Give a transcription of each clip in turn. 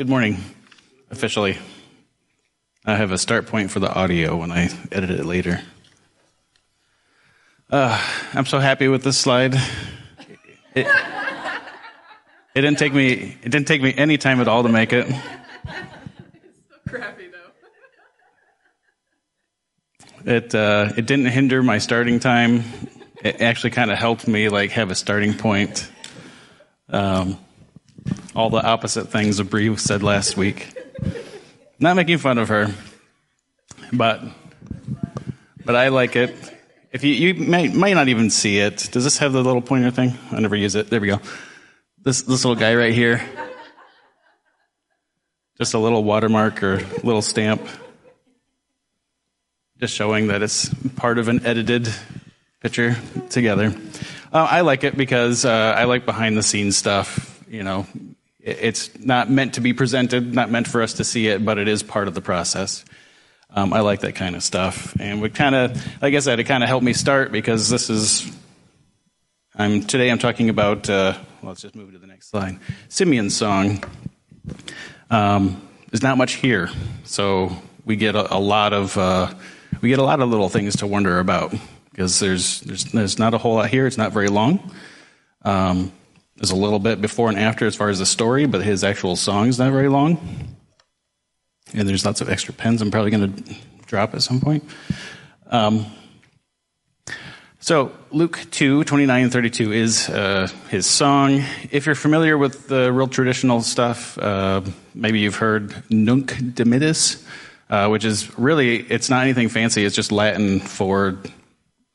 Good morning, officially. I have a start point for the audio when I edit it later. Uh, I'm so happy with this slide. It, it, didn't take me. It didn't take me any time at all to make it. It's so crappy though. It uh, it didn't hinder my starting time. It actually kind of helped me like have a starting point. Um, all the opposite things that said last week. Not making fun of her, but but I like it. If you you may might not even see it. Does this have the little pointer thing? I never use it. There we go. This this little guy right here. Just a little watermark or little stamp. Just showing that it's part of an edited picture together. Uh, I like it because uh, I like behind the scenes stuff. You know, it's not meant to be presented, not meant for us to see it, but it is part of the process. Um, I like that kind of stuff, and we kind of, like I said, it kind of helped me start because this is. I'm today. I'm talking about. Uh, well, let's just move to the next slide. Simeon's song. Um, there's not much here, so we get a, a lot of uh, we get a lot of little things to wonder about because there's there's there's not a whole lot here. It's not very long. Um, there's a little bit before and after as far as the story, but his actual song is not very long. And there's lots of extra pens I'm probably going to drop at some point. Um, so Luke 2, 29 and 32 is uh, his song. If you're familiar with the real traditional stuff, uh, maybe you've heard Nunc Dimittis, uh, which is really, it's not anything fancy. It's just Latin for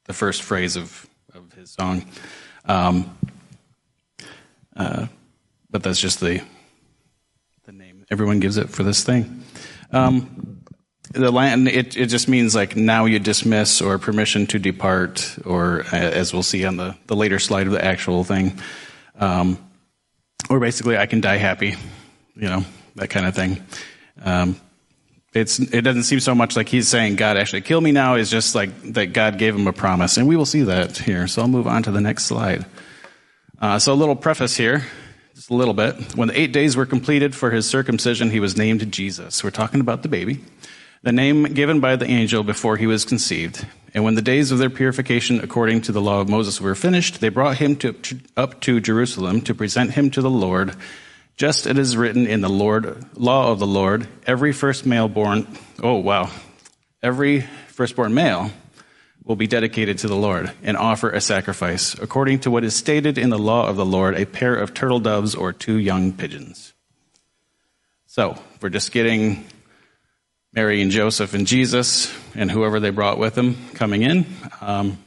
the first phrase of, of his song. Um, uh, but that's just the, the name everyone gives it for this thing. Um, the Latin, it, it just means like now you dismiss or permission to depart, or uh, as we'll see on the, the later slide of the actual thing. Um, or basically, I can die happy, you know, that kind of thing. Um, it's, it doesn't seem so much like he's saying, God actually kill me now. It's just like that God gave him a promise. And we will see that here. So I'll move on to the next slide. Uh, so a little preface here just a little bit. When the eight days were completed for his circumcision, he was named Jesus. We're talking about the baby. The name given by the angel before he was conceived. And when the days of their purification according to the law of Moses were finished, they brought him to, up to Jerusalem to present him to the Lord, just as it is written in the Lord, law of the Lord, every first male born, oh wow, every firstborn male will be dedicated to the Lord and offer a sacrifice, according to what is stated in the law of the Lord, a pair of turtle doves or two young pigeons. So, we're just getting Mary and Joseph and Jesus and whoever they brought with them coming in. Um,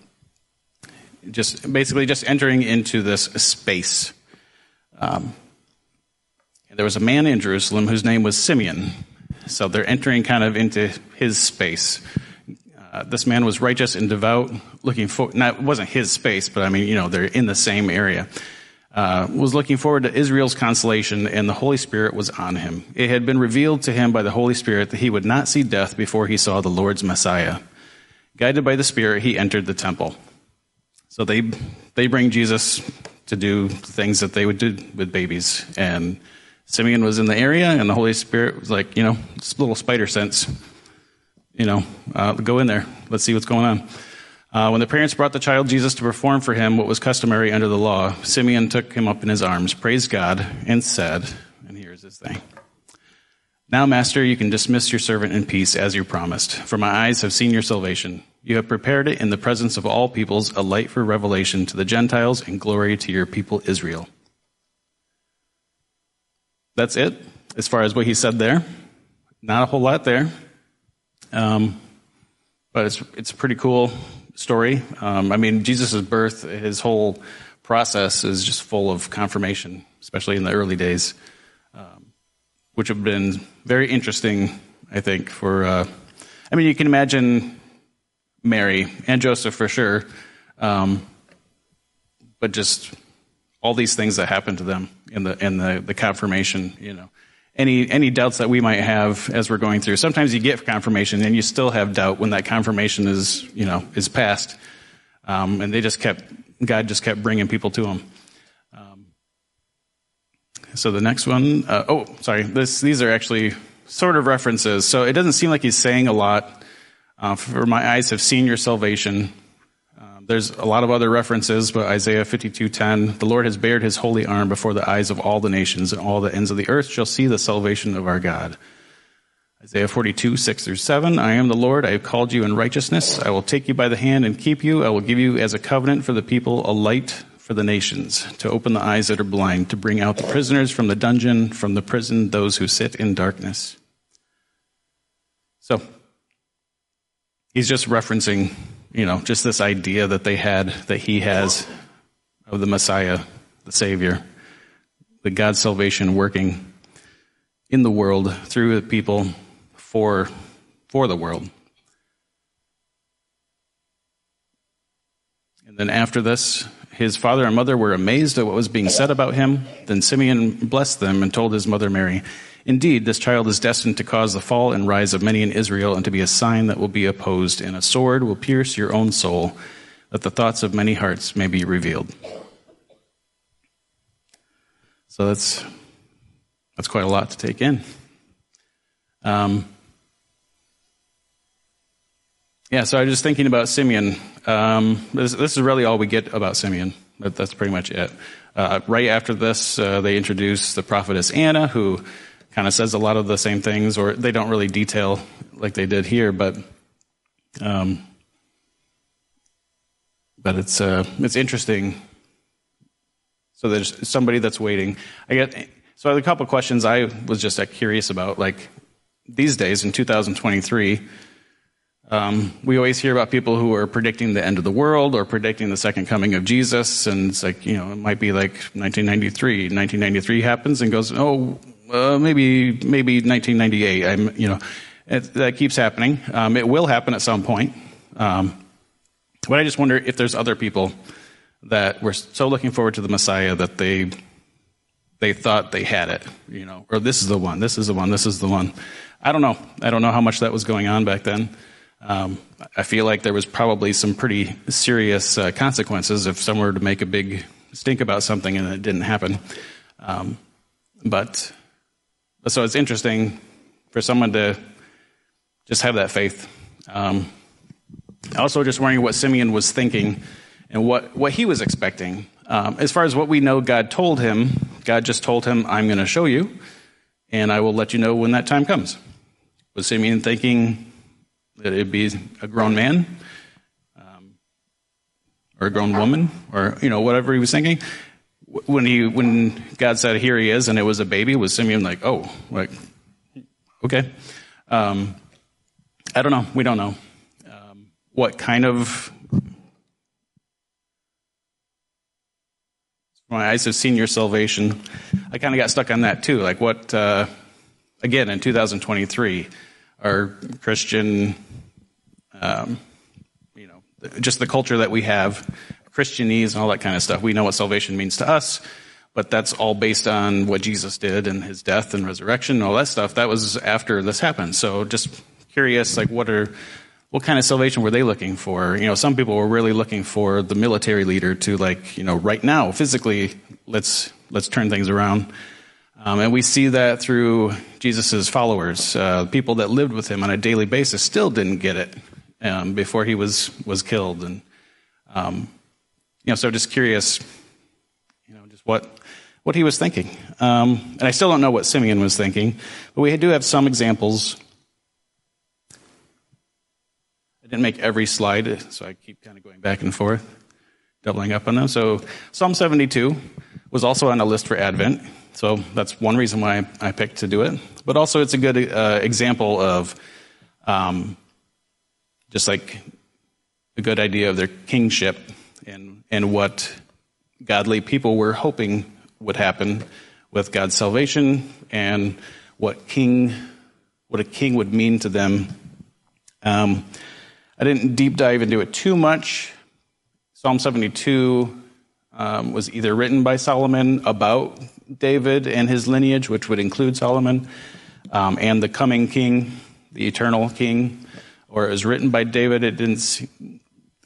just basically just entering into this space. Um, there was a man in Jerusalem whose name was Simeon. So they're entering kind of into his space. Uh, this man was righteous and devout, looking for, not, it wasn't his space, but I mean, you know, they're in the same area. Uh, was looking forward to Israel's consolation, and the Holy Spirit was on him. It had been revealed to him by the Holy Spirit that he would not see death before he saw the Lord's Messiah. Guided by the Spirit, he entered the temple. So they, they bring Jesus to do things that they would do with babies. And Simeon was in the area, and the Holy Spirit was like, you know, just a little spider sense you know, uh, go in there. Let's see what's going on. Uh, when the parents brought the child Jesus to perform for him what was customary under the law, Simeon took him up in his arms, praised God, and said, and here's his thing. Now, Master, you can dismiss your servant in peace as you promised, for my eyes have seen your salvation. You have prepared it in the presence of all peoples, a light for revelation to the Gentiles and glory to your people Israel. That's it, as far as what he said there. Not a whole lot there. Um, but it's it's a pretty cool story. Um, I mean, Jesus' birth, his whole process is just full of confirmation, especially in the early days, um, which have been very interesting, I think. For uh, I mean, you can imagine Mary and Joseph for sure, um, but just all these things that happened to them in the in the, the confirmation, you know any any doubts that we might have as we're going through. Sometimes you get confirmation and you still have doubt when that confirmation is you know is passed, um, and they just kept God just kept bringing people to them. Um, So the next one, uh, oh, sorry, this, these are actually sort of references. So it doesn't seem like he's saying a lot. Uh, for my eyes have seen your salvation. There's a lot of other references, but Isaiah 52:10, the Lord has bared his holy arm before the eyes of all the nations, and all the ends of the earth shall see the salvation of our God. Isaiah 42, 6 through 7. I am the Lord. I have called you in righteousness. I will take you by the hand and keep you. I will give you as a covenant for the people, a light for the nations, to open the eyes that are blind, to bring out the prisoners from the dungeon, from the prison, those who sit in darkness. So, he's just referencing, you know, just this idea that they had, that he has of the Messiah, the Savior, the God's salvation working in the world through the people for, for the world. And then after this, his father and mother were amazed at what was being said about him. Then Simeon blessed them and told his mother Mary, Indeed, this child is destined to cause the fall and rise of many in Israel and to be a sign that will be opposed, and a sword will pierce your own soul, that the thoughts of many hearts may be revealed. So that's, that's quite a lot to take in. Um, yeah, so I was just thinking about Simeon. Um, this, this, is really all we get about Simeon. But that's pretty much it. Uh, right after this, uh, they introduce the prophetess Anna, who kind of says a lot of the same things, or they don't really detail like they did here, but um, but it's uh, it's interesting. So there's somebody that's waiting. I get so a couple questions I was just curious about, like these days in 2023 um, we always hear about people who are predicting the end of the world or predicting the second coming of Jesus, and it's like you know it might be like 1993. 1993 happens and goes, oh, uh, maybe maybe 1998. I'm you know it, that keeps happening. Um, it will happen at some point. Um, but I just wonder if there's other people that were so looking forward to the Messiah that they they thought they had it, you know, or this is the one, this is the one, this is the one. I don't know. I don't know how much that was going on back then. Um, I feel like there was probably some pretty serious uh, consequences if someone were to make a big stink about something and it didn't happen. Um, but so it's interesting for someone to just have that faith. Um, also, just wondering what Simeon was thinking and what, what he was expecting. Um, as far as what we know, God told him, God just told him, I'm going to show you, and I will let you know when that time comes. Was Simeon thinking, that it'd be a grown man um, or a grown woman or you know whatever he was thinking. When he when god said here he is and it was a baby was simeon like oh like okay. Um, i don't know. We don't know. Um, what kind of my eyes have seen your salvation. I kind of got stuck on that too. Like what uh, again in 2023 our christian um, you know, just the culture that we have, Christianese and all that kind of stuff. We know what salvation means to us, but that's all based on what Jesus did and his death and resurrection and all that stuff. That was after this happened. So just curious, like what are, what kind of salvation were they looking for? You know, some people were really looking for the military leader to like, you know, right now, physically, let's, let's turn things around. Um, and we see that through Jesus' followers. Uh, people that lived with him on a daily basis still didn't get it um, before he was was killed, and um, you know, so just curious, you know, just what what he was thinking. Um, and I still don't know what Simeon was thinking, but we do have some examples. I didn't make every slide, so I keep kind of going back and forth, doubling up on them. So Psalm 72 was also on a list for Advent. So that's one reason why I picked to do it. But also, it's a good uh, example of um, just like a good idea of their kingship and, and what godly people were hoping would happen with God's salvation and what king what a king would mean to them. Um, I didn't deep dive into it too much. Psalm 72 um, was either written by Solomon about David and his lineage, which would include Solomon, um, and the coming king, the eternal king, or it was written by David. It didn't,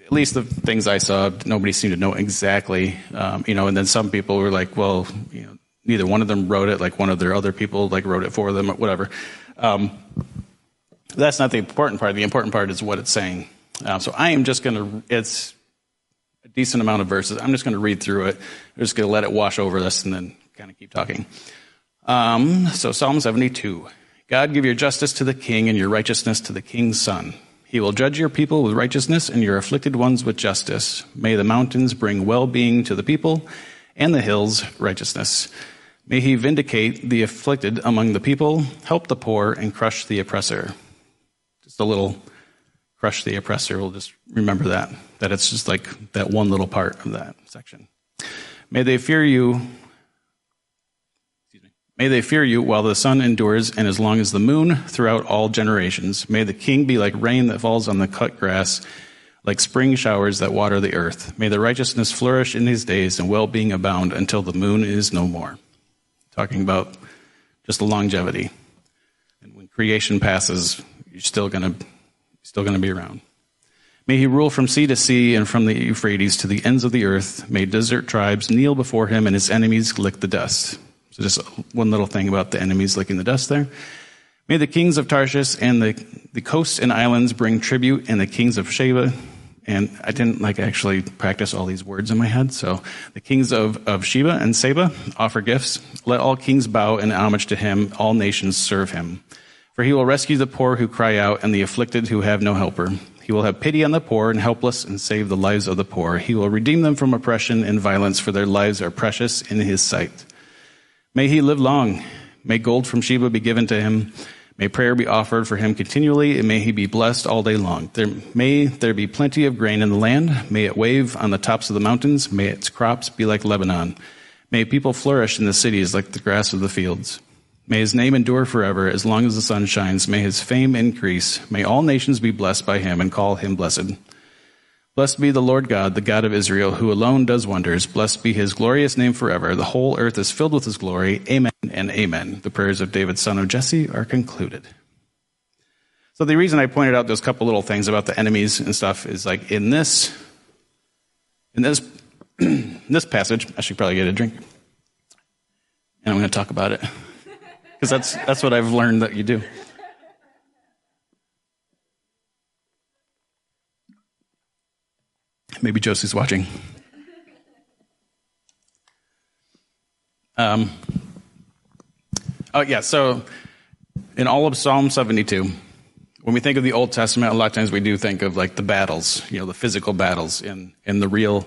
at least the things I saw, nobody seemed to know exactly. Um, you know, and then some people were like, well, you know, neither one of them wrote it, like one of their other people like wrote it for them, or whatever. Um, that's not the important part. The important part is what it's saying. Uh, so I am just going to, it's a decent amount of verses. I'm just going to read through it. I'm just going to let it wash over us and then kind of keep talking. Um, so Psalm 72. God give your justice to the king and your righteousness to the king's son. He will judge your people with righteousness and your afflicted ones with justice. May the mountains bring well being to the people and the hills righteousness. May he vindicate the afflicted among the people, help the poor, and crush the oppressor. Just a little crush the oppressor. We'll just remember that, that it's just like that one little part of that section. May they fear you. May they fear you while the sun endures and as long as the moon throughout all generations. May the king be like rain that falls on the cut grass like spring showers that water the earth. May the righteousness flourish in these days and well being abound until the moon is no more. Talking about just the longevity. And when creation passes, you're still gonna still gonna be around. May he rule from sea to sea and from the Euphrates to the ends of the earth. May desert tribes kneel before him and his enemies lick the dust. So just one little thing about the enemies licking the dust there. May the kings of Tarshish and the, the coasts and islands bring tribute, and the kings of Sheba and I didn't like actually practice all these words in my head. So the kings of, of Sheba and Seba offer gifts. Let all kings bow in homage to him. All nations serve him. For he will rescue the poor who cry out and the afflicted who have no helper. He will have pity on the poor and helpless and save the lives of the poor. He will redeem them from oppression and violence, for their lives are precious in his sight. May he live long. May gold from Sheba be given to him May prayer be offered for him continually, and may he be blessed all day long. There, may there be plenty of grain in the land. May it wave on the tops of the mountains. May its crops be like Lebanon. May people flourish in the cities like the grass of the fields. May his name endure forever as long as the sun shines. May his fame increase. May all nations be blessed by him and call him blessed. Blessed be the Lord God, the God of Israel, who alone does wonders. Blessed be his glorious name forever. The whole earth is filled with his glory. Amen and amen. The prayers of David, son of Jesse, are concluded. So the reason I pointed out those couple little things about the enemies and stuff is like in this, in this, in this passage, I should probably get a drink. And I'm going to talk about it. Because that's, that's what I've learned that you do. Maybe Josie's watching. Um, oh, yeah, so in all of Psalm 72, when we think of the Old Testament, a lot of times we do think of like the battles, you know, the physical battles and, and the real,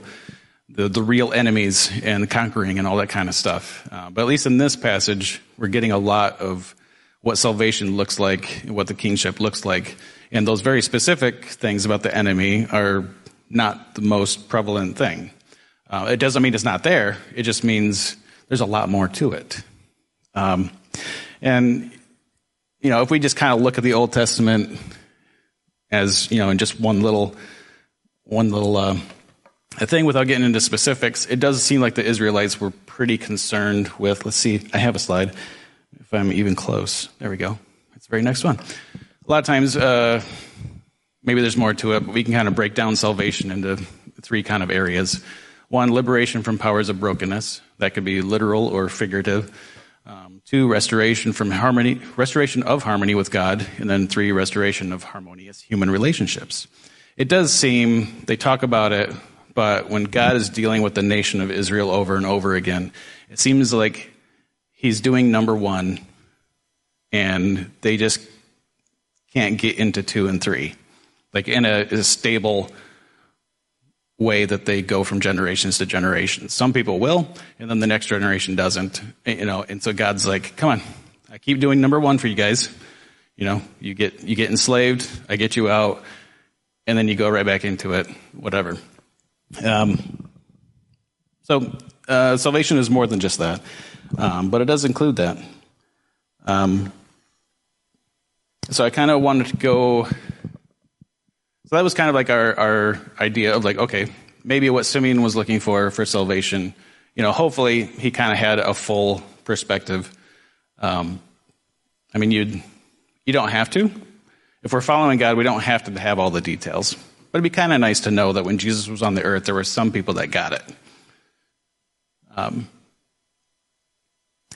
the, the real enemies and conquering and all that kind of stuff. Uh, but at least in this passage, we're getting a lot of what salvation looks like, what the kingship looks like. And those very specific things about the enemy are not the most prevalent thing. Uh, it doesn't mean it's not there. It just means there's a lot more to it. Um, and you know, if we just kind of look at the Old Testament as you know, in just one little, one little uh, thing, without getting into specifics, it does seem like the Israelites were pretty concerned with. Let's see, I have a slide. If I'm even close, there we go. It's the very next one. A lot of times. Uh, maybe there's more to it, but we can kind of break down salvation into three kind of areas. One, liberation from powers of brokenness. That could be literal or figurative. Um, two, restoration from harmony, restoration of harmony with God. And then three, restoration of harmonious human relationships. It does seem, they talk about it, but when God is dealing with the nation of Israel over and over again, it seems like he's doing number one and they just can't get into two and three like in a, a stable way that they go from generations to generations. Some people will, and then the next generation doesn't. You know, and so God's like, "Come on, I keep doing number one for you guys. You know, you get you get enslaved, I get you out, and then you go right back into it. Whatever." Um, so uh, salvation is more than just that, um, but it does include that. Um, so I kind of wanted to go so that was kind of like our, our idea of like, okay, maybe what Simeon was looking for for salvation. You know, hopefully he kind of had a full perspective. Um, I mean, you you don't have to. If we're following God, we don't have to have all the details. But it'd be kind of nice to know that when Jesus was on the earth, there were some people that got it. Um,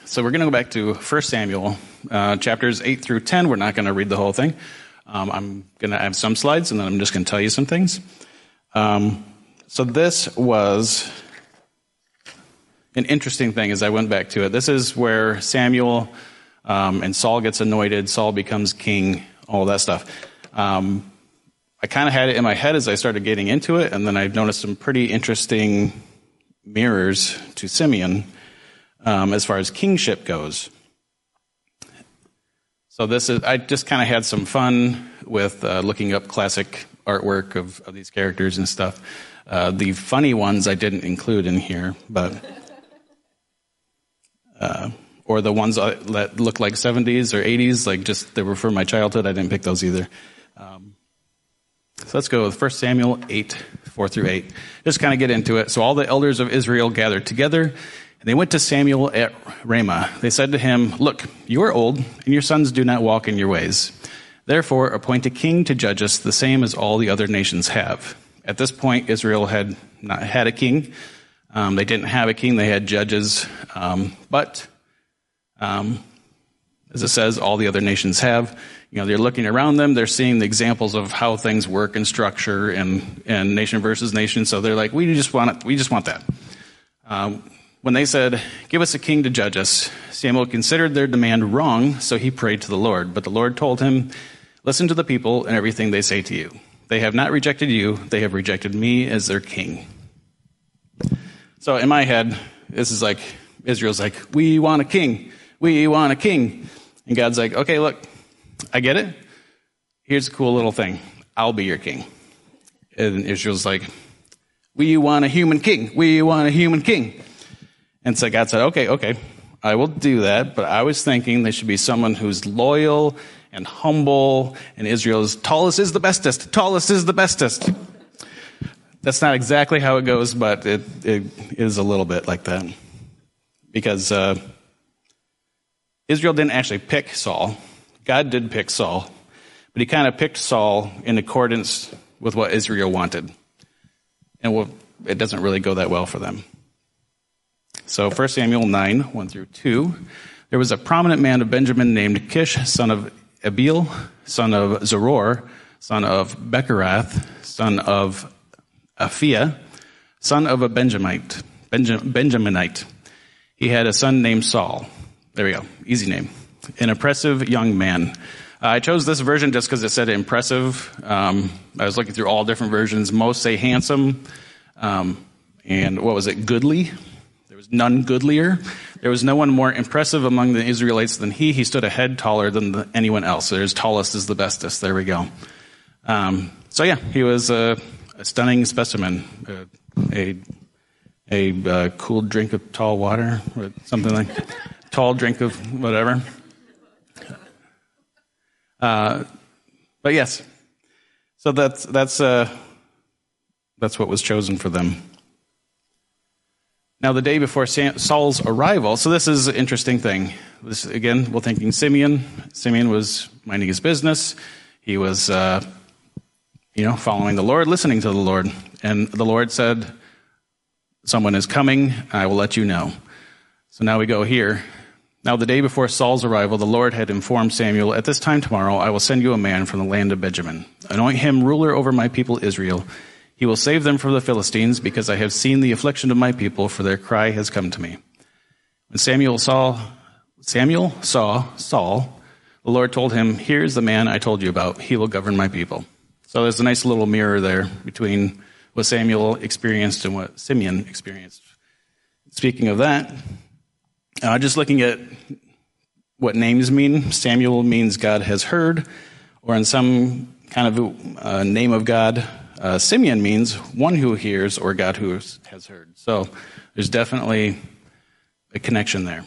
So we're going to go back to 1 Samuel, uh, chapters 8 through 10. We're not going to read the whole thing. Um, I'm going to have some slides, and then I'm just going to tell you some things. Um, so this was an interesting thing as I went back to it. This is where Samuel um, and Saul gets anointed. Saul becomes king. All that stuff. Um, I kind of had it in my head as I started getting into it, and then I've noticed some pretty interesting mirrors to Simeon um, as far as kingship goes. So this is I just kind of had some fun with uh, looking up classic artwork of, of these characters and stuff. Uh, the funny ones I didn't include in here, but uh, or the ones that look like 70s or 80s, like just they were from my childhood. I didn't pick those either. Um, so let's go with 1 Samuel 8, 4 through 8. Just kind of get into it. So all the elders of Israel gathered together, and they went to Samuel at Ramah. They said to him, Look, you are old, and your sons do not walk in your ways. Therefore, appoint a king to judge us, the same as all the other nations have. At this point, Israel had not had a king. Um, they didn't have a king, they had judges. Um, but, um, as it says, all the other nations have you know, they're looking around them, they're seeing the examples of how things work and structure and, and nation versus nation. So they're like, we just want it, we just want that. When they said, give us a king to judge us, Samuel considered their demand wrong, so he prayed to the Lord. But the Lord told him, listen to the people and everything they say to you. They have not rejected you, they have rejected me as their king. So in my head, this is like, Israel's like, we want a king. We want a king. And God's like, okay, look, I get it. Here's a cool little thing I'll be your king. And Israel's like, We want a human king. We want a human king. And so God said, Okay, okay, I will do that. But I was thinking there should be someone who's loyal and humble, and Israel's tallest is the bestest. Tallest is the bestest. That's not exactly how it goes, but it, it is a little bit like that. Because uh, Israel didn't actually pick Saul. God did pick Saul, but he kind of picked Saul in accordance with what Israel wanted. And it doesn't really go that well for them. So 1 Samuel 9, 1 through 2. There was a prominent man of Benjamin named Kish, son of Abiel, son of Zeror, son of Bechorath, son of Aphiah, son of a Benjamite, Benjaminite. He had a son named Saul. There we go. Easy name an impressive young man. I chose this version just because it said impressive. Um, I was looking through all different versions. Most say handsome. Um, and what was it? Goodly. Was none goodlier. There was no one more impressive among the Israelites than he. He stood a head taller than the, anyone else. There's tallest is the bestest. There we go. Um, so yeah, he was a, a stunning specimen. Uh, a a uh, cool drink of tall water, or something like tall drink of whatever. Uh, but yes, so that's that's uh, that's what was chosen for them. Now, the day before Saul's arrival, so this is an interesting thing. This again, we're thinking Simeon. Simeon was minding his business. He was, uh, you know, following the Lord, listening to the Lord, and the Lord said, "Someone is coming. I will let you know." So now we go here. Now, the day before Saul's arrival, the Lord had informed Samuel, At this time tomorrow, I will send you a man from the land of Benjamin. Anoint him ruler over my people Israel. He will save them from the Philistines, because I have seen the affliction of my people, for their cry has come to me. When Samuel saw, Samuel saw Saul, the Lord told him, Here's the man I told you about. He will govern my people. So there's a nice little mirror there between what Samuel experienced and what Simeon experienced. Speaking of that, uh, just looking at what names mean, Samuel means God has heard, or in some kind of uh, name of God, uh, Simeon means one who hears or God who has heard. So there's definitely a connection there.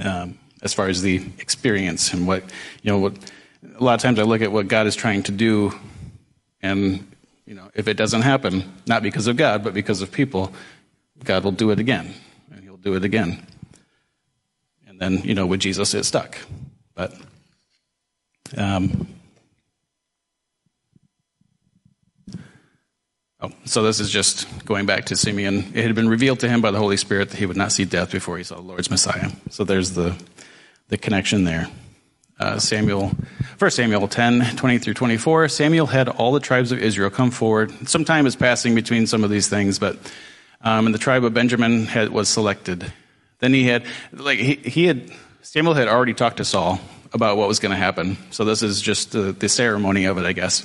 Um, as far as the experience and what, you know, what, a lot of times I look at what God is trying to do, and, you know, if it doesn't happen, not because of God, but because of people, God will do it again and he'll do it again. And then, you know, with Jesus, it stuck. But, um, Oh, so this is just going back to Simeon. It had been revealed to him by the Holy Spirit that he would not see death before he saw the Lord's Messiah. So there's the, the connection there. Uh, Samuel, 1 Samuel 10, 20 through 24. Samuel had all the tribes of Israel come forward. Some time is passing between some of these things, but um, and the tribe of Benjamin had, was selected. Then he had, like, he, he had, Samuel had already talked to Saul about what was going to happen. So this is just the, the ceremony of it, I guess.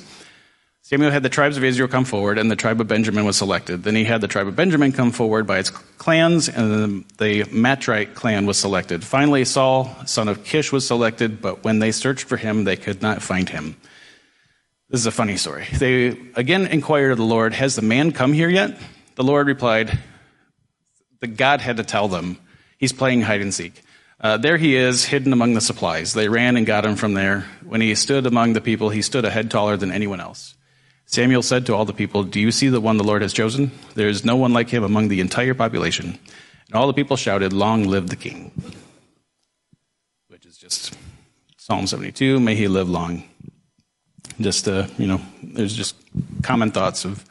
Samuel had the tribes of Israel come forward, and the tribe of Benjamin was selected. Then he had the tribe of Benjamin come forward by its clans, and the Matrite clan was selected. Finally, Saul, son of Kish, was selected, but when they searched for him, they could not find him. This is a funny story. They again inquired of the Lord, Has the man come here yet? The Lord replied, The God had to tell them. He's playing hide and seek. Uh, there he is, hidden among the supplies. They ran and got him from there. When he stood among the people, he stood a head taller than anyone else. Samuel said to all the people, Do you see the one the Lord has chosen? There is no one like him among the entire population. And all the people shouted, Long live the king. Which is just Psalm 72, may he live long. Just, uh, you know, there's just common thoughts of,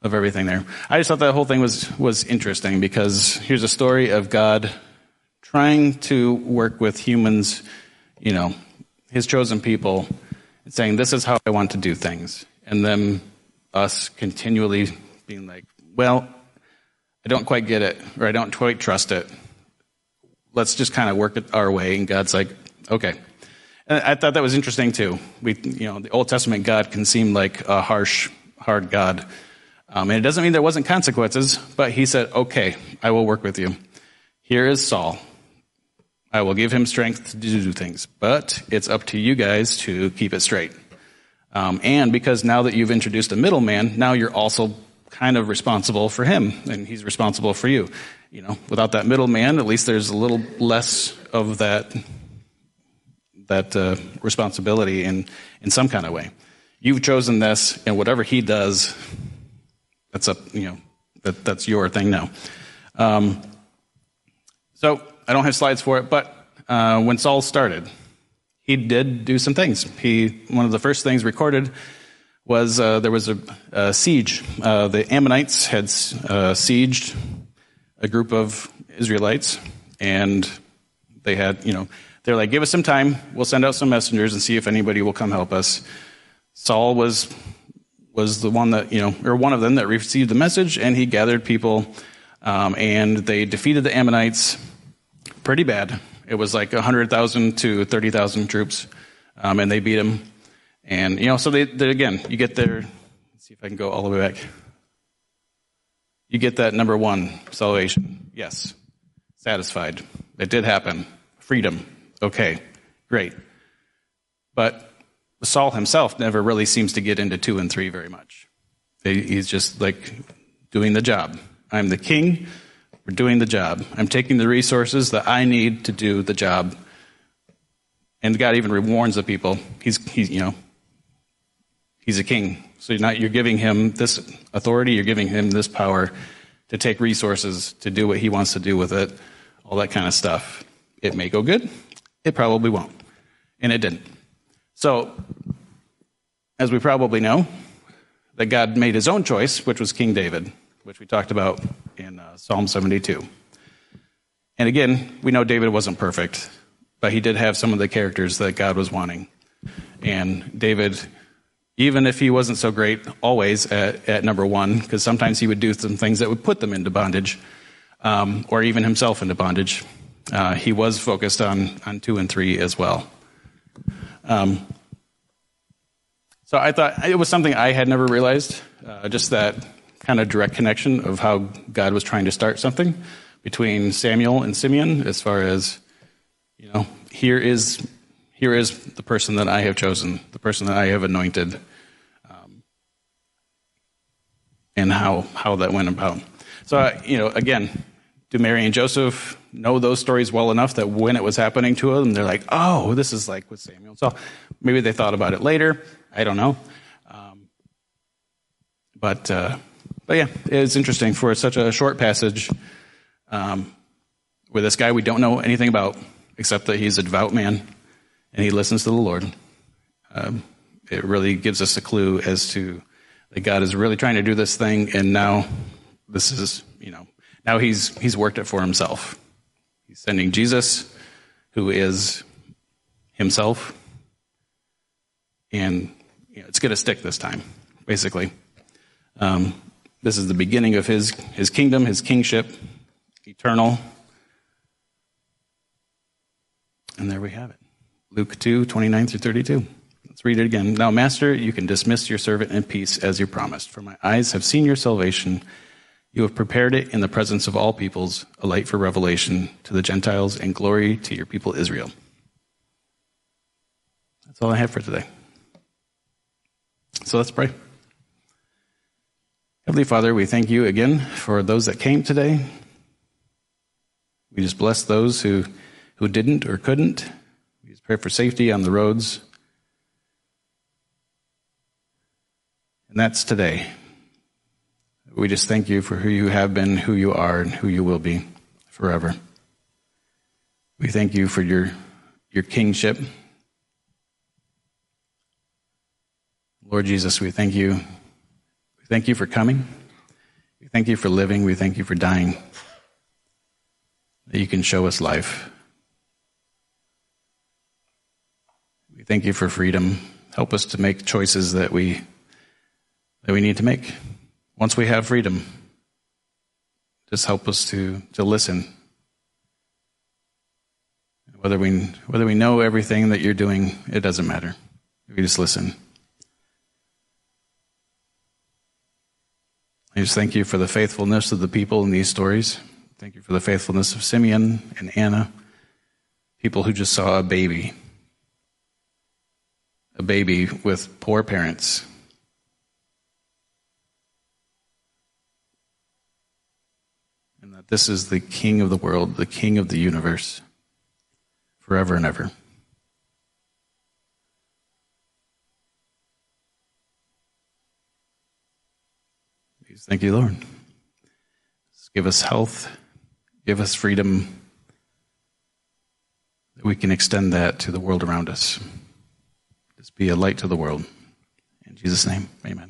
of everything there. I just thought that whole thing was, was interesting because here's a story of God trying to work with humans, you know, his chosen people, and saying, This is how I want to do things and then us continually being like, well, I don't quite get it, or I don't quite trust it. Let's just kind of work it our way. And God's like, okay. And I thought that was interesting too. We, you know, the Old Testament God can seem like a harsh, hard God. Um, and it doesn't mean there wasn't consequences, but he said, okay, I will work with you. Here is Saul. I will give him strength to do things, but it's up to you guys to keep it straight. Um, and because now that you've introduced a middleman, now you're also kind of responsible for him, and he's responsible for you. You know, without that middleman, at least there's a little less of that that uh, responsibility in in some kind of way. You've chosen this, and whatever he does, that's up. You know, that that's your thing now. Um, so I don't have slides for it, but uh, when Saul started, he did do some things. He one of the first things recorded was uh, there was a, a siege. Uh, the Ammonites had uh, sieged a group of Israelites, and they had you know they're like, give us some time. We'll send out some messengers and see if anybody will come help us. Saul was was the one that you know or one of them that received the message, and he gathered people, um, and they defeated the Ammonites pretty bad. It was like 100,000 to 30,000 troops, um, and they beat them. And, you know, so they, they, again, you get there. Let's see if I can go all the way back. You get that number one, salvation. Yes. Satisfied. It did happen. Freedom. Okay. Great. But Saul himself never really seems to get into two and three very much. He's just like doing the job. I'm the king. Doing the job. I'm taking the resources that I need to do the job. And God even rewards the people. He's, he's you know, he's a king. So you're not, you're giving him this authority, you're giving him this power to take resources to do what he wants to do with it, all that kind of stuff. It may go good. It probably won't. And it didn't. So, as we probably know, that God made his own choice, which was King David which we talked about in uh, Psalm 72. And again, we know David wasn't perfect, but he did have some of the characters that God was wanting. And David, even if he wasn't so great always at, at number one, because sometimes he would do some things that would put them into bondage, um, or even himself into bondage, uh, he was focused on, on two and three as well. Um, so I thought it was something I had never realized, uh, just that kind of direct connection of how God was trying to start something between Samuel and Simeon, as far as you know, here is here is the person that I have chosen, the person that I have anointed, um, and how how that went about. So uh, you know, again, do Mary and Joseph know those stories well enough that when it was happening to them, they're like, oh, this is like with Samuel. So maybe they thought about it later. I don't know. Um, but uh, but yeah, it's interesting for such a short passage um, with this guy we don't know anything about except that he's a devout man and he listens to the Lord. Um, it really gives us a clue as to that God is really trying to do this thing, and now this is, you know, now he's he's worked it for himself. He's sending Jesus, who is himself, and you know, it's going to stick this time, basically. Um, this is the beginning of his his kingdom, his kingship, eternal. And there we have it. Luke 2, 29 through 32. Let's read it again. Now, Master, you can dismiss your servant in peace as you promised, for my eyes have seen your salvation. You have prepared it in the presence of all peoples, a light for revelation to the Gentiles and glory to your people Israel. That's all I have for today. So let's pray. Heavenly Father, we thank you again for those that came today. We just bless those who, who didn't or couldn't. We just pray for safety on the roads. And that's today. We just thank you for who you have been, who you are, and who you will be forever. We thank you for your, your kingship. Lord Jesus, we thank you. Thank you for coming. We thank you for living. We thank you for dying. That you can show us life. We thank you for freedom. Help us to make choices that we that we need to make. Once we have freedom, just help us to, to listen. Whether we, whether we know everything that you're doing, it doesn't matter. We just listen. I just thank you for the faithfulness of the people in these stories. Thank you for the faithfulness of Simeon and Anna, people who just saw a baby, a baby with poor parents And that This is the King of the world, the King of the universe, forever and ever. Thank you, Lord. give us health, give us freedom, that we can extend that to the world around us. Just be a light to the world. In Jesus' name, amen.